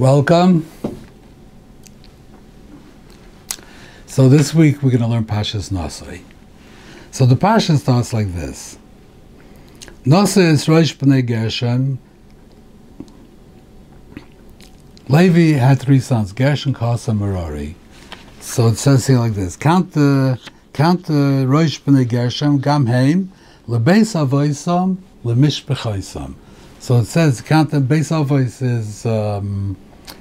Welcome. So this week we're going to learn Pashas Nasai. So the Pasha starts like this. Nasa is Rosh B'nai Gershon. Levi had three sons, Gershon, Kahas, Merari. So it says here like this. Count the count the Rosh B'nai Gershon, Gam Heim, Lebeis Avoisam, Lemishpechaisam. So it says count the Beis Avois is um,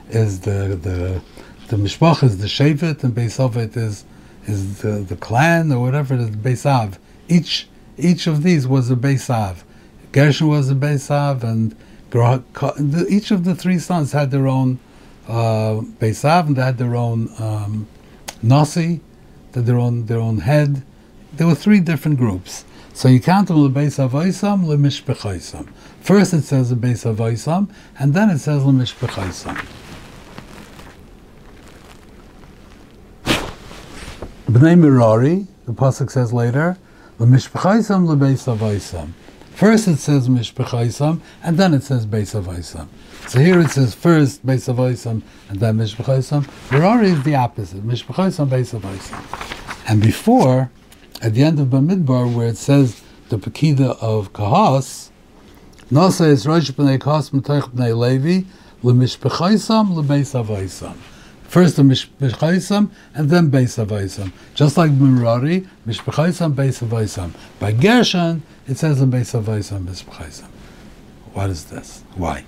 is the the the mishpach is the shevet and Beis Avois is is the, the clan or whatever it is Beis Av. Each each of these was a Beis Av. Gershon was a Beis Av and each of the three sons had their own uh, Beis Av and they had their own um, Nasi, their own their own head. There were three different groups. So you count them lebeis avoisam lemishpechaisam. First it says the lebeis avoisam, and then it says lemishpechaisam. Bnei Merari, the pasuk says later, lemishpechaisam lebeis avoisam. First it says mishpechaisam, and then it says beis avoisam. So here it says first beis avoisam, and then mishpechaisam. Merari is the opposite, mishpechaisam beis avoisam. And before at the end of Bamidbar, where it says the Pekida of Kahas, Nasa is Rosh B'nai Kahas M'toich B'nai Levi, L'mishpechaisam, L'beis Avaisam. First the Mishpechaisam, and then Beis Avaisam. Just like Merari, Mishpechaisam, Beis Avaisam. By Gershon, it says in Beis Avaisam, Mishpechaisam. What is this? Why?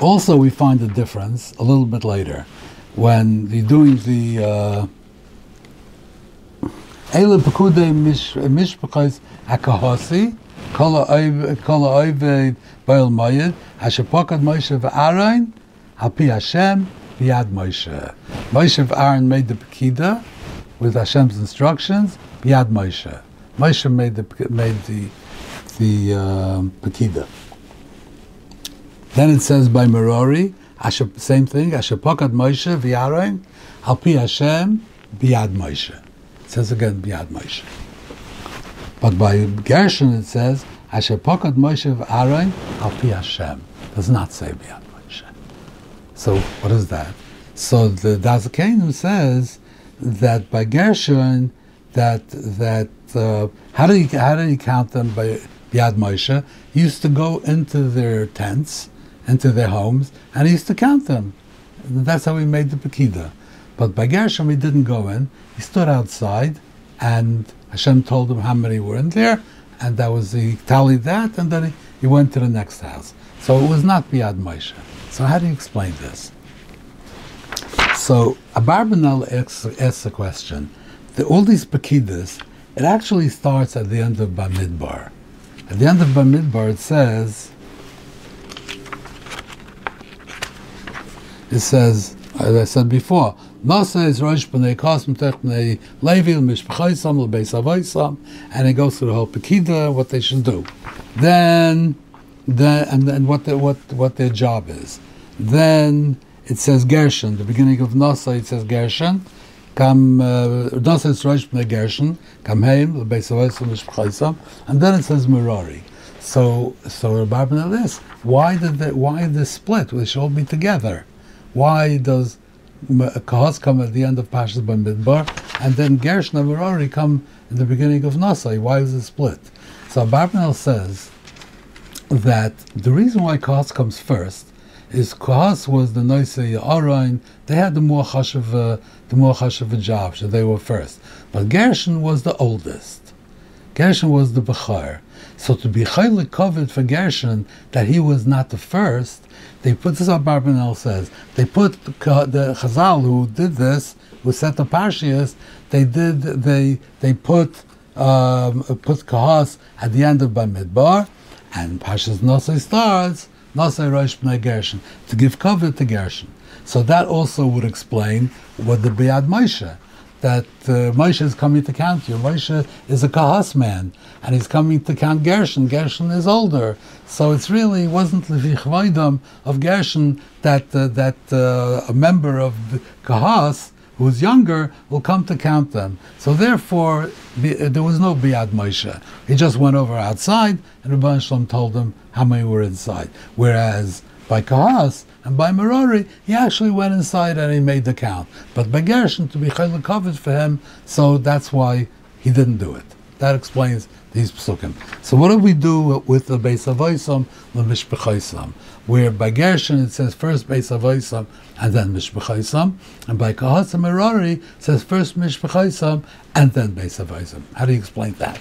Also, we find a difference a little bit later when you're doing the uh, Ele pekude mishpachas hakahasi, kol ha'oive bail mayid, asher pakad Moshe v'Aaron, hapi Hashem, biad Moshe. Moshe v'Aaron made the pekida with Hashem's instructions, biad Moshe. Moshe made the made the the um, pekida. Then it says by Asher, same thing, Asher pakad Moshe v'Aaron, hapi Hashem, biad Moshe. It says again Biad Moshe. But by Gershon it says Asher Pokad Moshe of Aaron Al Pi Hashem. Does not say Biad. So what is that? So the Daas Zekeinim says that by Gershon that that uh, how did he how did he count them by Biad Moshe? He used to go into their tents, into their homes, and he used to count them. And that's how he made the Pekida. But by Gershom, he didn't go in. He stood outside, and Hashem told him how many were in there, and that was he tallied that, and then he, he went to the next house. So it was not Biad Moshe. So how do you explain this? So Abarbanel asks, asks a question. The, all these Pekidas, it actually starts at the end of Bamidbar. At the end of Bamidbar, it says, it says, as I said before, and it goes through the whole Pekida, what they should do. Then, then and then what the, what what their job is. Then it says Gershon. The beginning of Nasa it says Gershon. Come uh, Nasa is Rosh B'nai Gershon. Come Heim Avaisam Mishpachaisam, and then it says Merari. So so Rabbi this. Why did they, why the split? They should all be together. Why does Kahas come at the end of Pashas Bamidbar, and then Gershon and Merari come in the beginning of Nasai. Why is it split? So Barbanel says that the reason why Kahas comes first is Kahas was the Noisei Arain, they had the more chashav, uh, the more chashav job, so they were first. But Gershon was the oldest. Gershon was the Bechar. So to be highly covered for Gershon that he was not the first, they put this. What Barbanel says they put the, the Chazal who did this, who set the Parshias. They did. They they put um, put Kahas at the end of Bamidbar, and Pashas Nosai starts Nosai Rosh Bnei Gershon to give cover to Gershon. So that also would explain what the Biad Moshe that uh, Moshe is coming to count you. Moshe is a Kahas man, and he's coming to count Gershon. Gershon is older, so it's really wasn't the of Gershon that uh, that uh, a member of the Kahas who's younger will come to count them. So therefore, uh, there was no Biad Moshe. He just went over outside, and Ribono Shel Olam told him how many were inside. Whereas By Kahas and by Merari, he actually went inside and he made the count. But by Gershon, to be chayla covered for him, so that's why he didn't do it. That explains these psukim. So what do we do with the base of Avoisam, the Mishbechaisam? Where by Gershon it says first Beis Avoisam and then Mishbechaisam, and by Kahatzam Merari it says first Mishbechaisam and then Beis Avoisam. How do you explain that?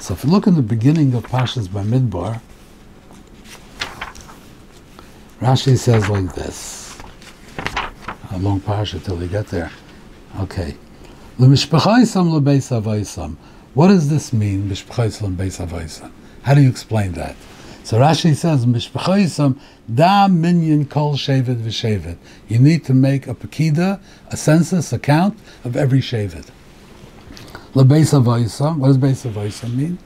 So if you look in the beginning of Pashas Bamidbar, Rashi says like this. A long parsha till we get there. Okay. What does this mean, How do you explain that? So Rashi says, Mishpachaisam da minyan kol shevet v'shevet. You need to make a pekida, a census, a count of every shevet. Lebeis avaisam. What does avaisam mean?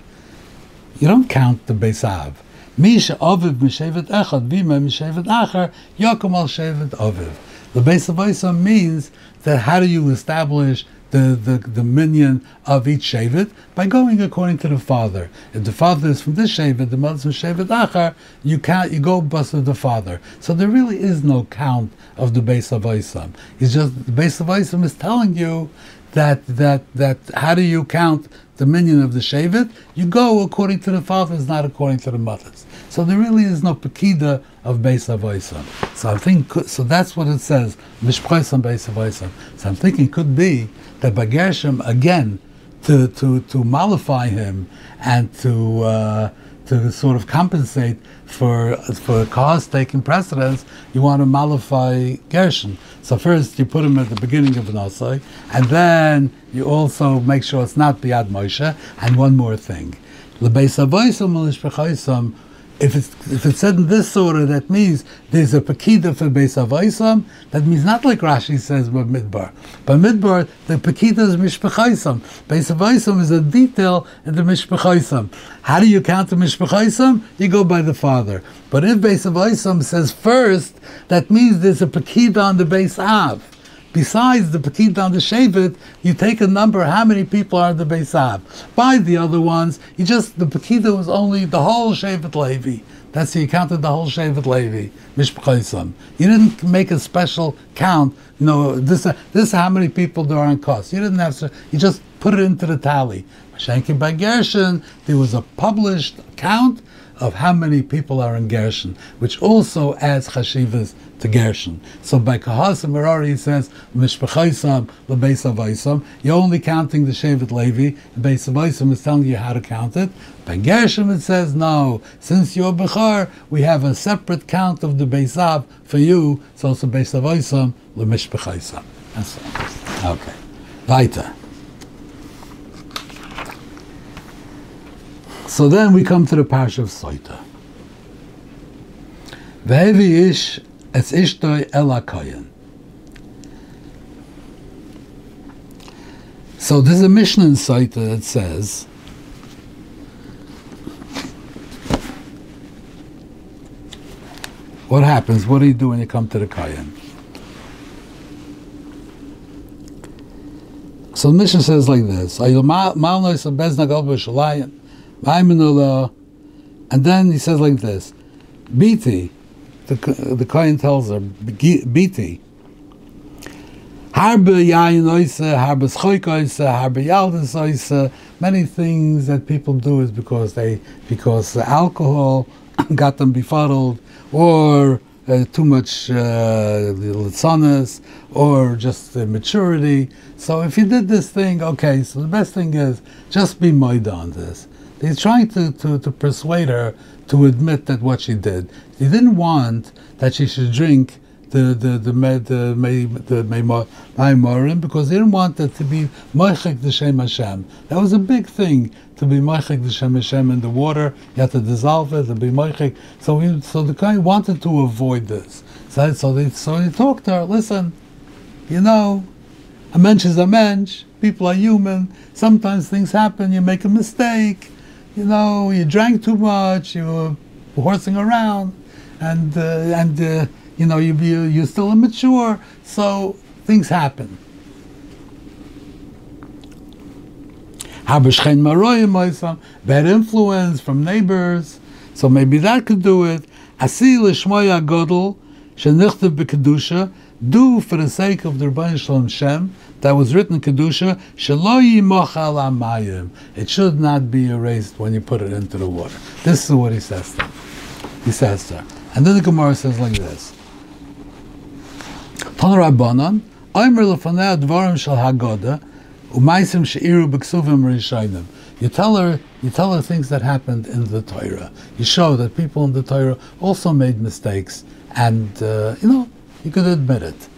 You don't count the beisav. Misha aviv mishevet echad vima mishevet acher yakum al shevet aviv. Avaisam means that how do you establish the, the, the minyan of each Shevet by going according to the father. If the father is from this Shevet, the mother is from Shevet Achar, you can't you go bust with the father. So there really is no count of the base of Isam. It's just the base of Isam is telling you that that that how do you count the minyan of the Shevet? You go according to the fathers, not according to the mothers. So there really is no pekida of Beis Avoisam. So I think so. That's what it says. Mishpaisam Beis Avoisam. So I'm thinking it could be that by again to to to mollify him and to. Uh, to sort of compensate for for cause taking precedence, you want to mollify Gershon. So first you put him at the beginning of an osai, and then you also make sure it's not Biad Moshe. And one more thing, if it's if it's said in this order, that means there's a pekida for Beis Avaisam. That means not like Rashi says Bamidbar. But Midbar, the pekida is Mishpechaisam. Beis Avaisam is a detail in the Mishpechaisam. How do you count the Mishpechaisam? You go by the father. But if Beis Avaisam says first, that means there's a pekida on the Beis Av besides the Petit on the Shevet, you take a number, how many people are in the Beisab. By the other ones, you just, the Pekida was only the whole Shevet Levi. That's you counted the whole Shevet Levi, Mishpachaisam. You didn't make a special count, you know, this, this is how many people there are in cost. You didn't have to, you just put it into the tally. Shankin by Gershon, there was a published count of how many people are in Gershon, which also adds chashivas to Gershon. So by Kahas and Merari it says Mishpachaisam lebeis. You're only counting the Shevet Levi. Beis avaisam is telling you how to count it. By Gershon it says no. Since you're Bechar, we have a separate count of the Beisav for you. It's also Beis avaisam lemishpachaisam. That's. Okay. Weiter. So then we come to the parsha of Soita. Ve'evi ish es ishtoi el So there's a Mishnah in Soita that says, What happens? What do you do when you come to the Kayan? So the Mishnah says like this: and then he says like this, Biti, the, the Kohen tells her, Biti, Harbe yayin oise, harbe schoik oise, harbe yaldes oise, many things that people do is because they, because the alcohol got them befuddled, or uh, too much uh, or just maturity. So if you did this thing, okay, so the best thing is just be moida on this. He's trying to, to, to persuade her to admit that what she did. He didn't want that she should drink the the the med the may the Maimarim because he didn't want that to be Moichek the Shem Hashem. That was a big thing to be Moichek the Shem Hashem in the water. You have to dissolve it to be Moichek. So we, so the guy wanted to avoid this. So so they so he talked to her. Listen, you know, a mensch is a mensch. People are human. Sometimes things happen. You make a mistake you know, you drank too much, you were horsing around, and uh, and uh, you know you, you you're still immature, so things happen. Bad influence from neighbors, so maybe that could do it. Asi l'shmoya godel shenichtav b'kedusha. Do for the sake of the Ribono Shel Olam Shem that was written in kedusha. Amayim. It should not be erased when you put it into the water. This is what he says. He says there, and then the Gemara says like this. You tell her, you tell her things that happened in the Torah. You show that people in the Torah also made mistakes, and uh, you know you could admit it.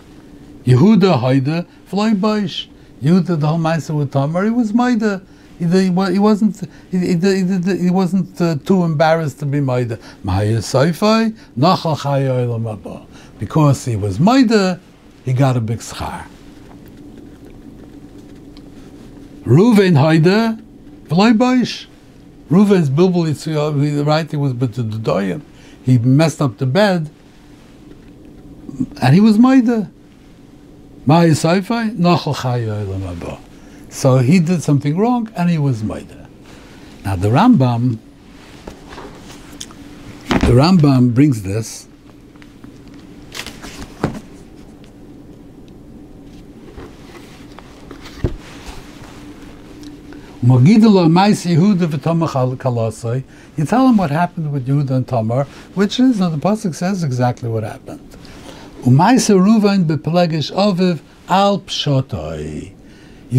Yehuda Haida fly boish. Yehuda the whole ma'aser with Tamar, he was Maida. He, he, he wasn't he, he, he, wasn't uh, too embarrassed to be Maida. Maya Saifai Nachal Chaya Because he was Maida, he got a big schar. Ruven Haida V'loy Reuven's bilbul right he was but the. He messed up the bed, and he was maida. So he did something wrong, and he was maida. Now the Rambam, the Rambam brings this You tell him what happened with Yehuda and Tamar, which is, the pasuk says exactly what happened. You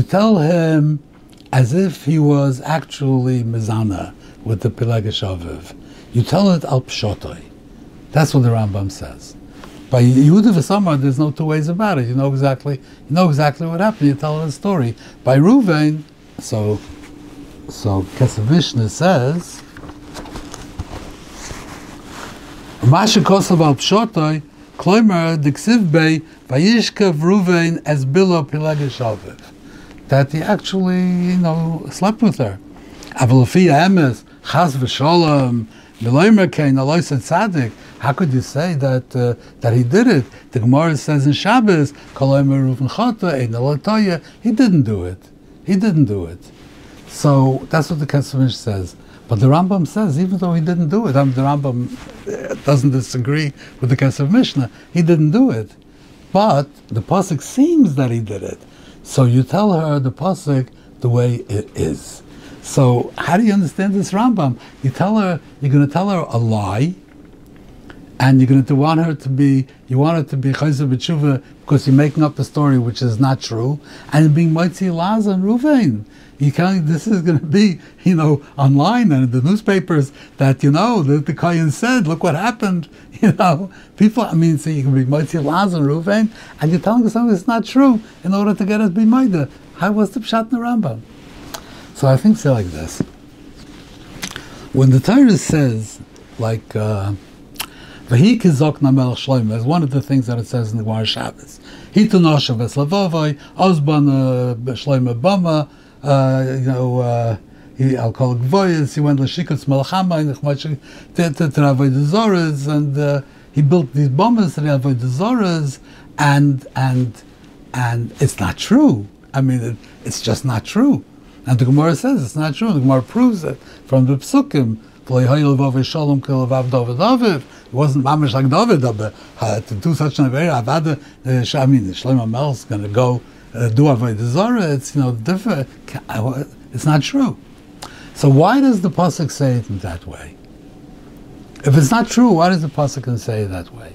tell him as if he was actually mezana with the Pelegish Aviv. You tell it al pshotoi. That's what the Rambam says. By Yehuda v'Samar, there's no two ways about it. You know exactly, you know exactly what happened. You tell the story. By Ruvain, so, so Kesef Mishnah says, Masha Kosav al Pshotoi, Kloimer Diksiv Bey, Vayishka Vruvein as Bilo Pilagashaviv. That he actually, you know, slept with her. Avalafia Emes, Chaz V'Sholem, Miloimer Kein, Alois Tzadik. How could you say that uh, that he did it? The Gemara says in Shabbos, Koloimer Ruven Chata, Ein He didn't do it. He didn't do it. So that's what the Kesef says. But the Rambam says, even though he didn't do it, I mean, the Rambam uh, doesn't disagree with the Kesef Mishnah. He didn't do it. But the Pasuk seems that he did it. So you tell her the Pasuk the way it is. So how do you understand this Rambam? You tell her, you're going to tell her a lie, and you're going to want her to be, you want her to be chayzer b'tshuva because you're making up a story which is not true, and being mighty Laz and Ruvain. You can't, this is going to be, you know, online and in the newspapers that, you know, that the Kayan said, look what happened, you know. People, I mean, so you can be mighty Laz and Ruvain, and you're telling us something that's not true in order to get us be mighty. How was the Pshat in the Rambam? So I think so like this. When the Torah says, like, uh. That's one of the things that it says in the Gemara Shabbos. Hitu noshav es lavavai, ozban shloim bama, uh, you know, uh, he, it Gvoyas, he went to Shikutz Malachama, to avoid the Zoras, and uh, he built these bombers to avoid the Zoras, and, and, and it's not true. I mean, it, it's just not true. And the Gemara says it's not true. and The Gemara proves it from the Psukim. It wasn't mamish like David, but uh, to do such an avada, uh, I mean, Shlomo is going to go uh, do. It's you know different. It's not true. So why does the pasuk say it in that way? If it's not true, why does the pasuk say it that way?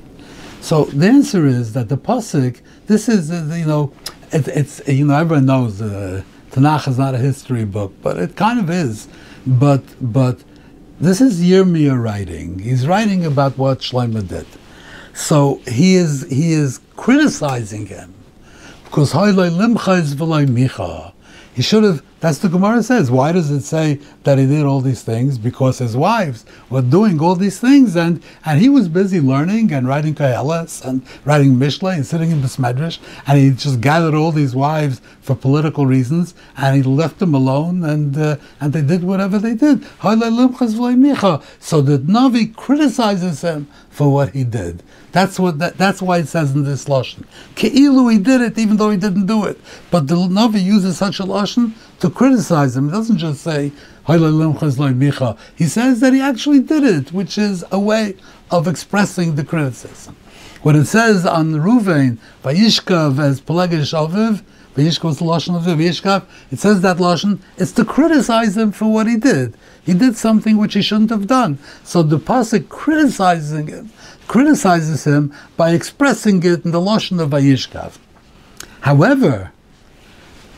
So the answer is that the pasuk. This is uh, you know, it, it's you know everyone knows uh, Tanakh is not a history book, but it kind of is. But but this is Yirmiyah writing. He's writing about what Shlomo did. So he is he is criticizing him because. He should have. That's the Gemara says. Why does it say that he did all these things? Because his wives were doing all these things, and, and he was busy learning and writing Koheles and writing Mishle and sitting in Besmedrish, and he just gathered all these wives for political reasons, and he left them alone, and uh, and they did whatever they did. So the Navi criticizes him for what he did. That's what that, that's why it says in this lashon. Keilu he did it even though he didn't do it. But the Navi uses such a lashon to criticize him. He doesn't just say, he says that he actually did it, which is a way of expressing the criticism. When it says on Ruvain, Vayishkav as Pelegish Aviv, Vayishkav was the Lashon of Vayishkav, it says that Lashon, it's to criticize him for what he did. He did something which he shouldn't have done. So the Pasuk criticizing him, criticizes him by expressing it in the Lashon of Vayishkav. However,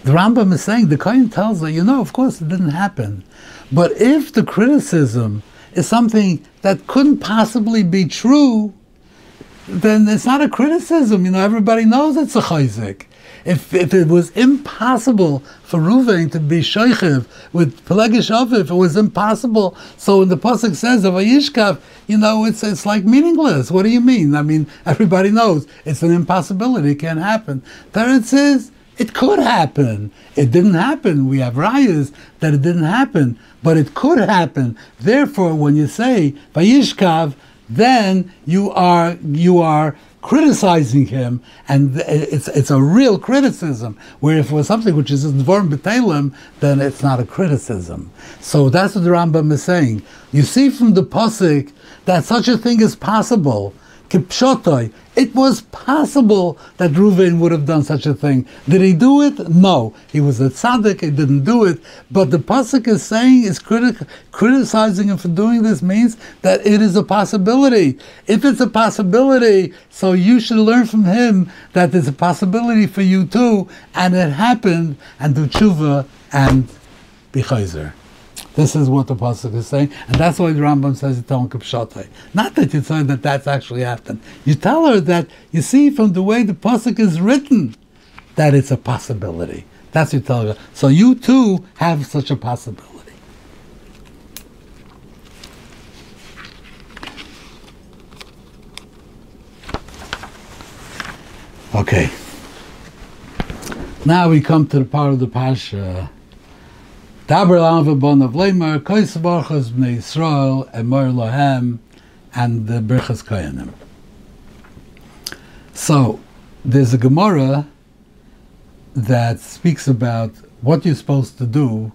the Rambam is saying, the Kohen tells her, you know, of course it didn't happen. But if the criticism is something that couldn't possibly be true, then it's not a criticism. You know, everybody knows it's a chayzik. If, if it was impossible for Ruvain to be shoichiv with Pelegish it was impossible. So when the pasuk says of Ayishkav, you know, it's it's like meaningless. What do you mean? I mean, everybody knows it's an impossibility. It can't happen. There it says it could happen. It didn't happen. We have rayas that it didn't happen, but it could happen. Therefore, when you say Vayishkav, then you are you are criticizing him, and it's it's a real criticism. Where if it was something which is Dvorim B'Telem, then it's not a criticism. So that's what the Rambam is saying. You see from the pasuk that such a thing is possible. Kipshotoi. It was possible that Reuven would have done such a thing. Did he do it? No. He was a tzaddik, he didn't do it. But the Pasuk is saying, is criti- criticizing him for doing this means that it is a possibility. If it's a possibility, so you should learn from him that there's a possibility for you too, and it happened, and do tshuva and be chayzer. This is what the pasuk is saying, and that's why the Rambam says it on Kapshatai. Not that you say that that's actually happened. You tell her that you see from the way the pasuk is written that it's a possibility. That's what you tell her. So you too have such a possibility. Okay. Now we come to the part of the Pasha Daber Bon of Lemer, Kois Barchas Bnei Yisrael, Emor Lohem, and the Birchas Koyanim. So, there's a Gemara that speaks about what you're supposed to do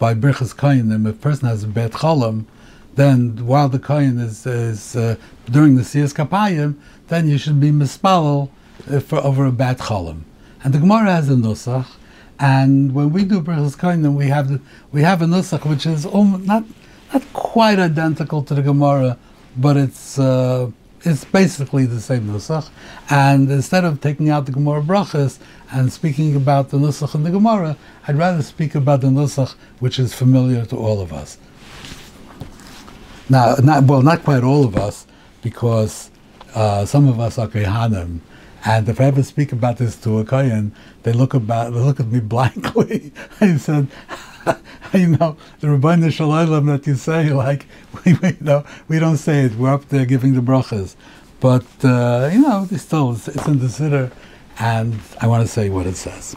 by Birchas Koyanim. If a person has a Bet Cholam, then while the Koyan is, is uh, during the Siyas Kapayim, then you should be mispalel uh, for over a Bet Cholam. And the Gemara has a Nusach, and when we do Berachos Kohanim, we have the, we have a nusach which is almost not not quite identical to the Gemara, but it's uh, it's basically the same nusach. And instead of taking out the Gemara brachas and speaking about the nusach in the Gemara, I'd rather speak about the nusach which is familiar to all of us. Now, not well, not quite all of us, because uh, some of us are kehanim and if I ever speak about this to a Kohen, they look about they look at me blankly. I said, you know, the Ribono Shel Olam that you say, like, we, you know, we don't say it. We're up there giving the brachas. But, uh, you know, it's still, it's, it's in the Siddur, and I want to say what it says.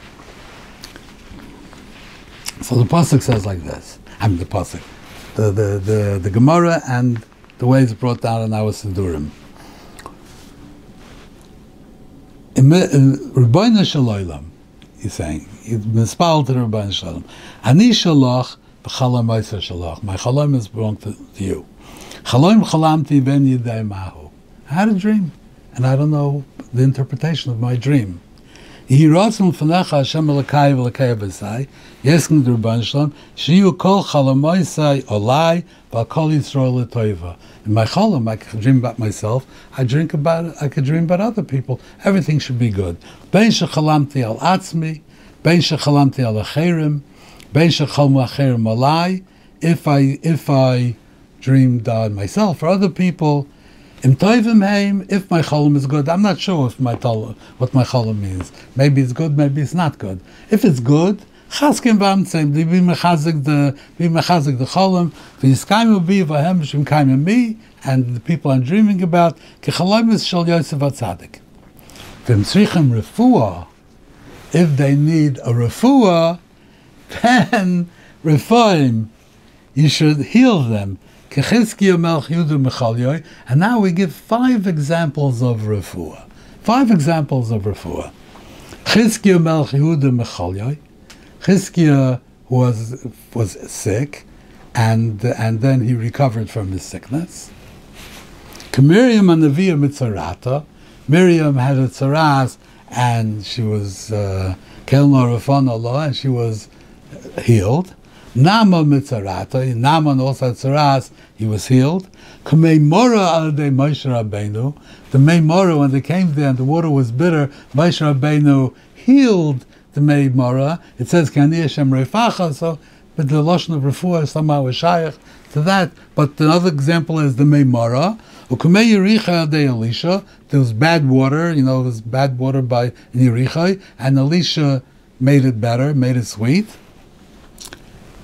So the Pasuk says like this. I mean, the Pasuk. The, the, the, the Gemara and the way it's brought down in our Siddurim. Ribono Shel Olam, he's saying, mispal to Ribono Shel Olam. Ani shalach b'chalam ma'aser shalach. My chalam is belong to, to you. Chalam chalamti ben yidei mahu. I had a dream, and I don't know the interpretation of my dream. Yiratzim fanacha Hashem elakai v'elakai v'sai, yeskin d'Rabban Shalom, shiyu kol chalamoisai olai v'kol Yisrael l'toiva. In my cholam, I can dream about myself, I drink about, I can dream about other people, everything should be good. Ben shechalamti al atzmi, ben shechalamti al acherim, ben shechalmu acherim olai. if I, if I dreamed on myself or other people, Im toivim heim, if my cholam is good, I'm not sure if my tol, what my cholam means. Maybe it's good, maybe it's not good. If it's good, chaskim v'amtzim, be mechazik the, be mechazik the cholam, v'yiskaimu bi v'hem shim kaimim mi, and the people I'm dreaming about, ki chalomis shal Yosef HaTzadik. V'im tzrichem refuah, if they need a refuah, then refuahim, you should heal them. And now we give five examples of refuah. Five examples of refuah. Chizkiya Melch Yehuda Mechalyoy. Chizkiya was was sick, and and then he recovered from his sickness. Miriam and Neviah mitzarata. Miriam had a tzaras, and she was kelna uh, and she was healed. Nama mitzarata. Naaman also tzaras. He was healed. Kamei mora al Moshe Rabbeinu. The May Mora, when they came there and the water was bitter, Moshe Rabbeinu healed the May Mora. It says Kani Hashem Refacha. So, but the lashon of refuah somehow is shaykh to that. But another example is the May Mora. Ukumei Yericha de Elisha. There was bad water. You know, there was bad water by Yericha, and Elisha made it better, made it sweet.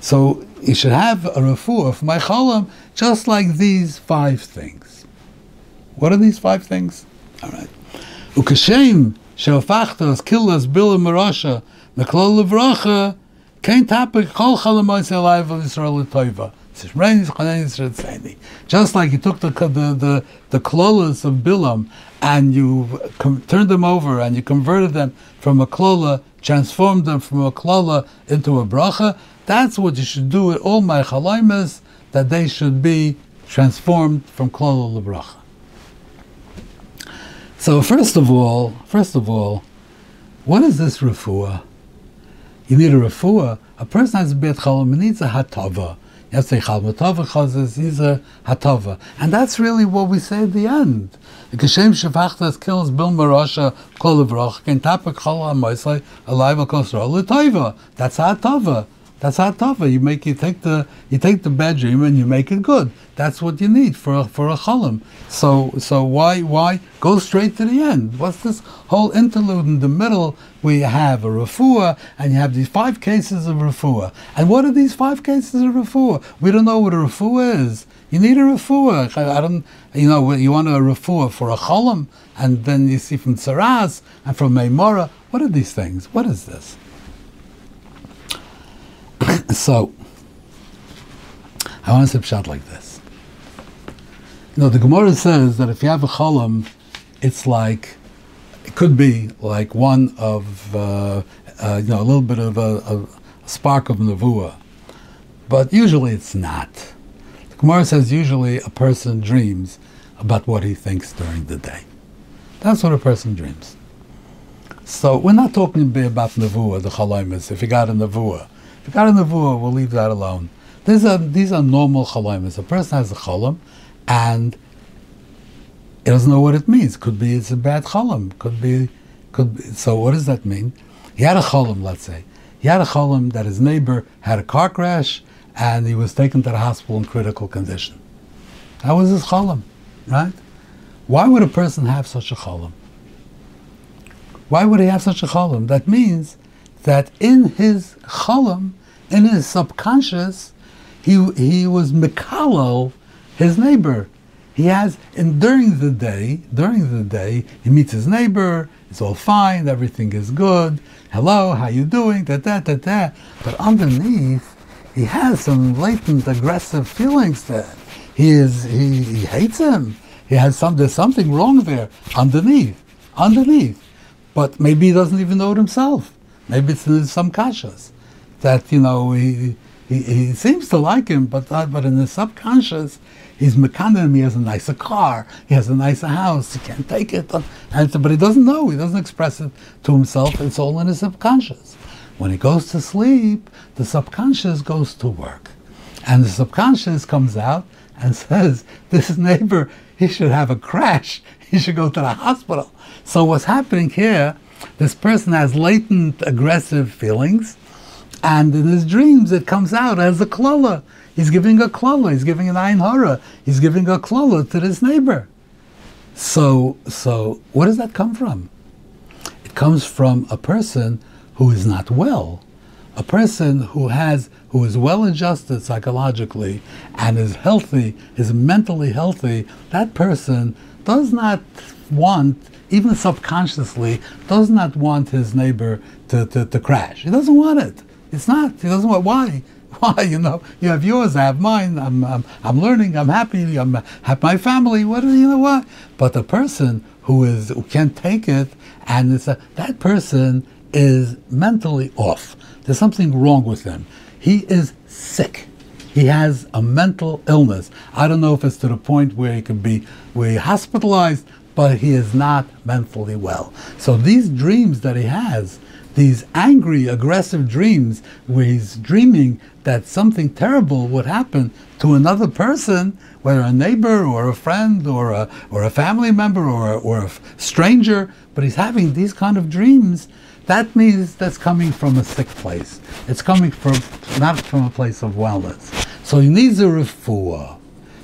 So you should have a refuah for my cholam, just like these five things. What are these five things? All right. Ukashem sheofachtas killas bila marasha meklol levracha kein tapik kol chalamois of Yisrael toiva. Just like you took the the the, the klolas of Bilam and you com- turned them over and you converted them from a klola, transformed them from a klola into a bracha. That's what you should do with all my chalaimas, that they should be transformed from klola to bracha. So first of all, first of all, what is this refuah? You need a refuah. A person has a bit cholam, needs a hatava. Yes, say Chalmatova Chazes, he's a Hatova. And that's really what we say at the end. Geshem Shevachtas kills Bil Marasha Kol Levrach, Ken Tapak Chol HaMoisai, Alive Al Kosra, L'Toiva. That's Hatova. That's. You make you take the you take the bad dream and you make it good. That's what you need for a, for a cholim. So so why why go straight to the end? What's this whole interlude in the middle? We have a refuah and you have these five cases of refuah. And what are these five cases of refuah? We don't know what a refuah is. You need a refuah. I, I don't, you know, you want a refuah for a cholim, and then you see from tzaras and from meimora. What are these things? What is this? So, I want to say shot like this. You know, the Gemara says that if you have a cholam, it's like, it could be like one of, uh, uh, you know, a little bit of a, a spark of nevuah. But usually it's not. The Gemara says usually a person dreams about what he thinks during the day. That's what a person dreams. So we're not talking about nevuah, the chalamis. If you got a nevuah, if you got a nevuah, we'll leave that alone. These are these are normal chalamis. A person has a chalam, and he doesn't know what it means. Could be it's a bad chalam. Could be, could be. So what does that mean? He had a chalam, let's say. He had a chalam that his neighbor had a car crash, and he was taken to the hospital in critical condition. That was his chalam, right? Why would a person have such a chalam? Why would he have such a chalam? That means that in his cholam, in his subconscious, he, he was Mikalo, his neighbor. He has, and during the day, during the day, he meets his neighbor, it's all fine, everything is good, hello, how you doing, da da da da. But underneath, he has some latent aggressive feelings there. He is, he, he hates him. He has some, there's something wrong there, underneath, underneath. But maybe he doesn't even know it himself. Maybe it's in some kashas that you know he, he, he seems to like him, but uh, but in the subconscious, he's mekanim. He has a nicer car. He has a nicer house. He can't take it, and, but he doesn't know. He doesn't express it to himself. It's all in his subconscious. When he goes to sleep, the subconscious goes to work, and the subconscious comes out and says, "This neighbor, he should have a crash. He should go to the hospital." So what's happening here? This person has latent aggressive feelings, and in his dreams it comes out as a klola. He's giving a klola, he's giving an ayin hara, he's giving a klola to this neighbor. So, so where does that come from? It comes from a person who is not well, a person who has who is well adjusted psychologically and is healthy, is mentally healthy. That person does not want even subconsciously, does not want his neighbor to, to, to crash. He doesn't want it. It's not. He doesn't want. Why? Why? You know, you have yours, I have mine. I'm, I'm, I'm learning. I'm happy. I'm have my family. What you know what? But the person who is who can't take it, and it's a, that person is mentally off. There's something wrong with him. He is sick. He has a mental illness. I don't know if it's to the point where he could be where he hospitalized, but he is not mentally well. So these dreams that he has, these angry, aggressive dreams where he's dreaming that something terrible would happen to another person, whether a neighbor or a friend or a, or a family member or, or a stranger, but he's having these kind of dreams, that means that's coming from a sick place. It's coming from not from a place of wellness. So he needs a refuah.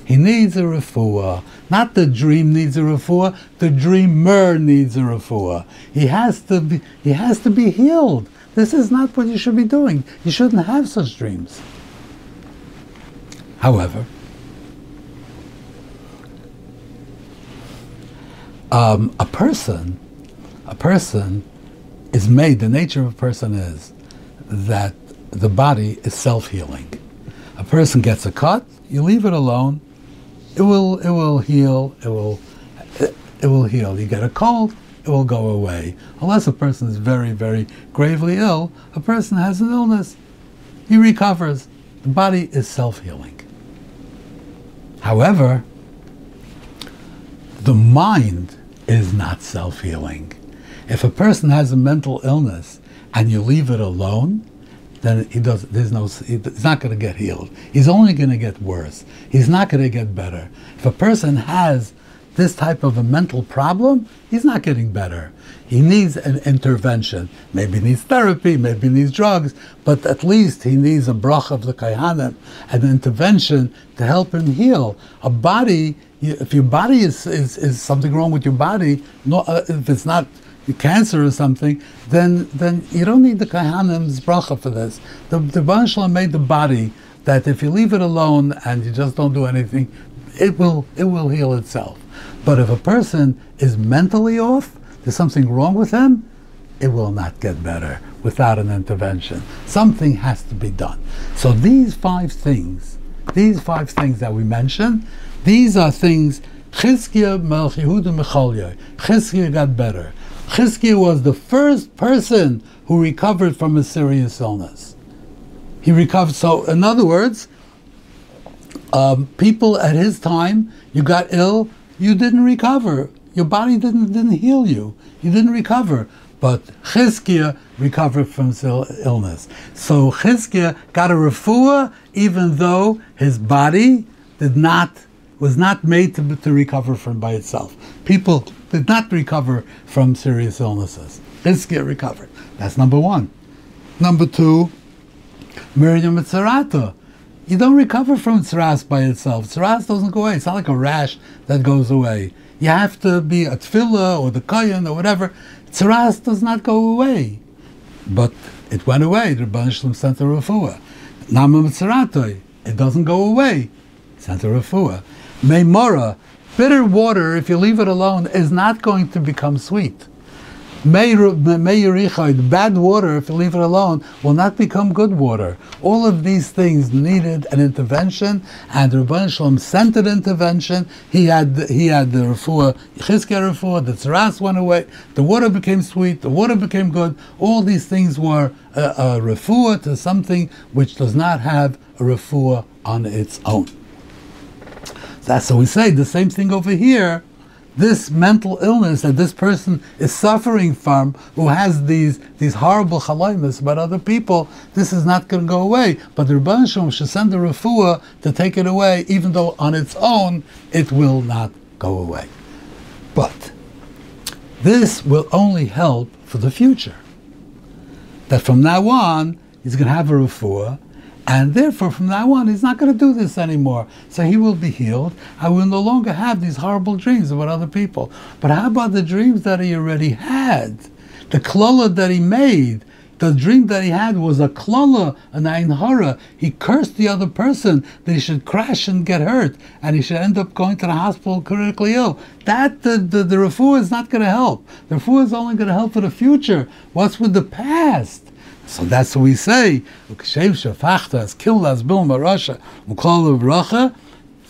He needs a refuah. Not the dream needs a refuah, the dreamer needs a refuah. He has to be, he has to be healed. This is not what you should be doing. You shouldn't have such dreams. However, um, a person, a person is made, the nature of a person is that the body is self-healing. A person gets a cut, you leave it alone, it will it will heal, it will it, will heal. You get a cold, it will go away. Unless a person is very, very gravely ill, a person has an illness, he recovers. The body is self-healing. However, the mind is not self-healing. If a person has a mental illness and you leave it alone, then he does. There's no. He's not going to get healed. He's only going to get worse. He's not going to get better. If a person has this type of a mental problem, he's not getting better. He needs an intervention. Maybe he needs therapy, maybe he needs drugs, but at least he needs a brach of the kaihanim, an intervention to help him heal. A body, if your body is, is, is something wrong with your body, no, uh, if it's not cancer or something, then then you don't need the Kahanim's bracha for this. The the Banshla made the body that if you leave it alone and you just don't do anything, it will it will heal itself. But if a person is mentally off, there's something wrong with him, it will not get better without an intervention. Something has to be done. So these five things, these five things that we mentioned, these are things. Chizkiah got better. Chizkiah was the first person who recovered from a serious illness. He recovered. So, in other words, um, people at his time, you got ill, you didn't recover. Your body didn't didn't heal you. You didn't recover. But Chizkiah recovered from illness. So Chizkiah got a refuah, even though his body did not was not made to, to recover from by itself. People did not recover from serious illnesses. Chizkiah recovered. That's number one. Number two, Miriam Tzarata. You don't recover from tzaras by itself. Tzaras doesn't go away. It's not like a rash that goes away. You have to be a tefillah or the kayan or whatever. Tzaras does not go away. But it went away. The Ribono Shel Olam sent a refuah. Nama Tzarato. It doesn't go away. Sent a refuah. Meimora, bitter water, if you leave it alone, is not going to become sweet. Bad water, if you leave it alone, will not become good water. All of these things needed an intervention, and Ribono Shel Olam sent an intervention. He had he had the refuah, Chizkiah refuah, the tzaras went away, the water became sweet, the water became good. All these things were a, a refuah to something which does not have a refuah on its own. That's so we say the same thing over here. This mental illness that this person is suffering from, who has these these horrible chalaymas about other people, this is not going to go away. But the Rebbe Shalom should send the refuah to take it away, even though on its own it will not go away. But this will only help for the future. That from now on, he's going to have a refuah, and therefore, from now on, he's not going to do this anymore. So he will be healed. I will no longer have these horrible dreams about other people. But how about the dreams that he already had? The klola that he made. The dream that he had was a klola, an ein hara. He cursed the other person that he should crash and get hurt, and he should end up going to the hospital critically ill. That the the, the is not going to help. The refuah is only going to help for the future. What's with the past? So that's what we say.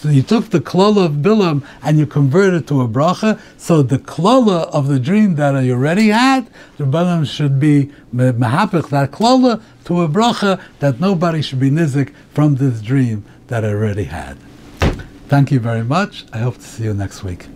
So you took the klala of Bilam and you converted it to a bracha. So the klala of the dream that you already had, the Bilam should be mahapich that klala to a bracha that nobody should be nizik from this dream that I already had. Thank you very much. I hope to see you next week.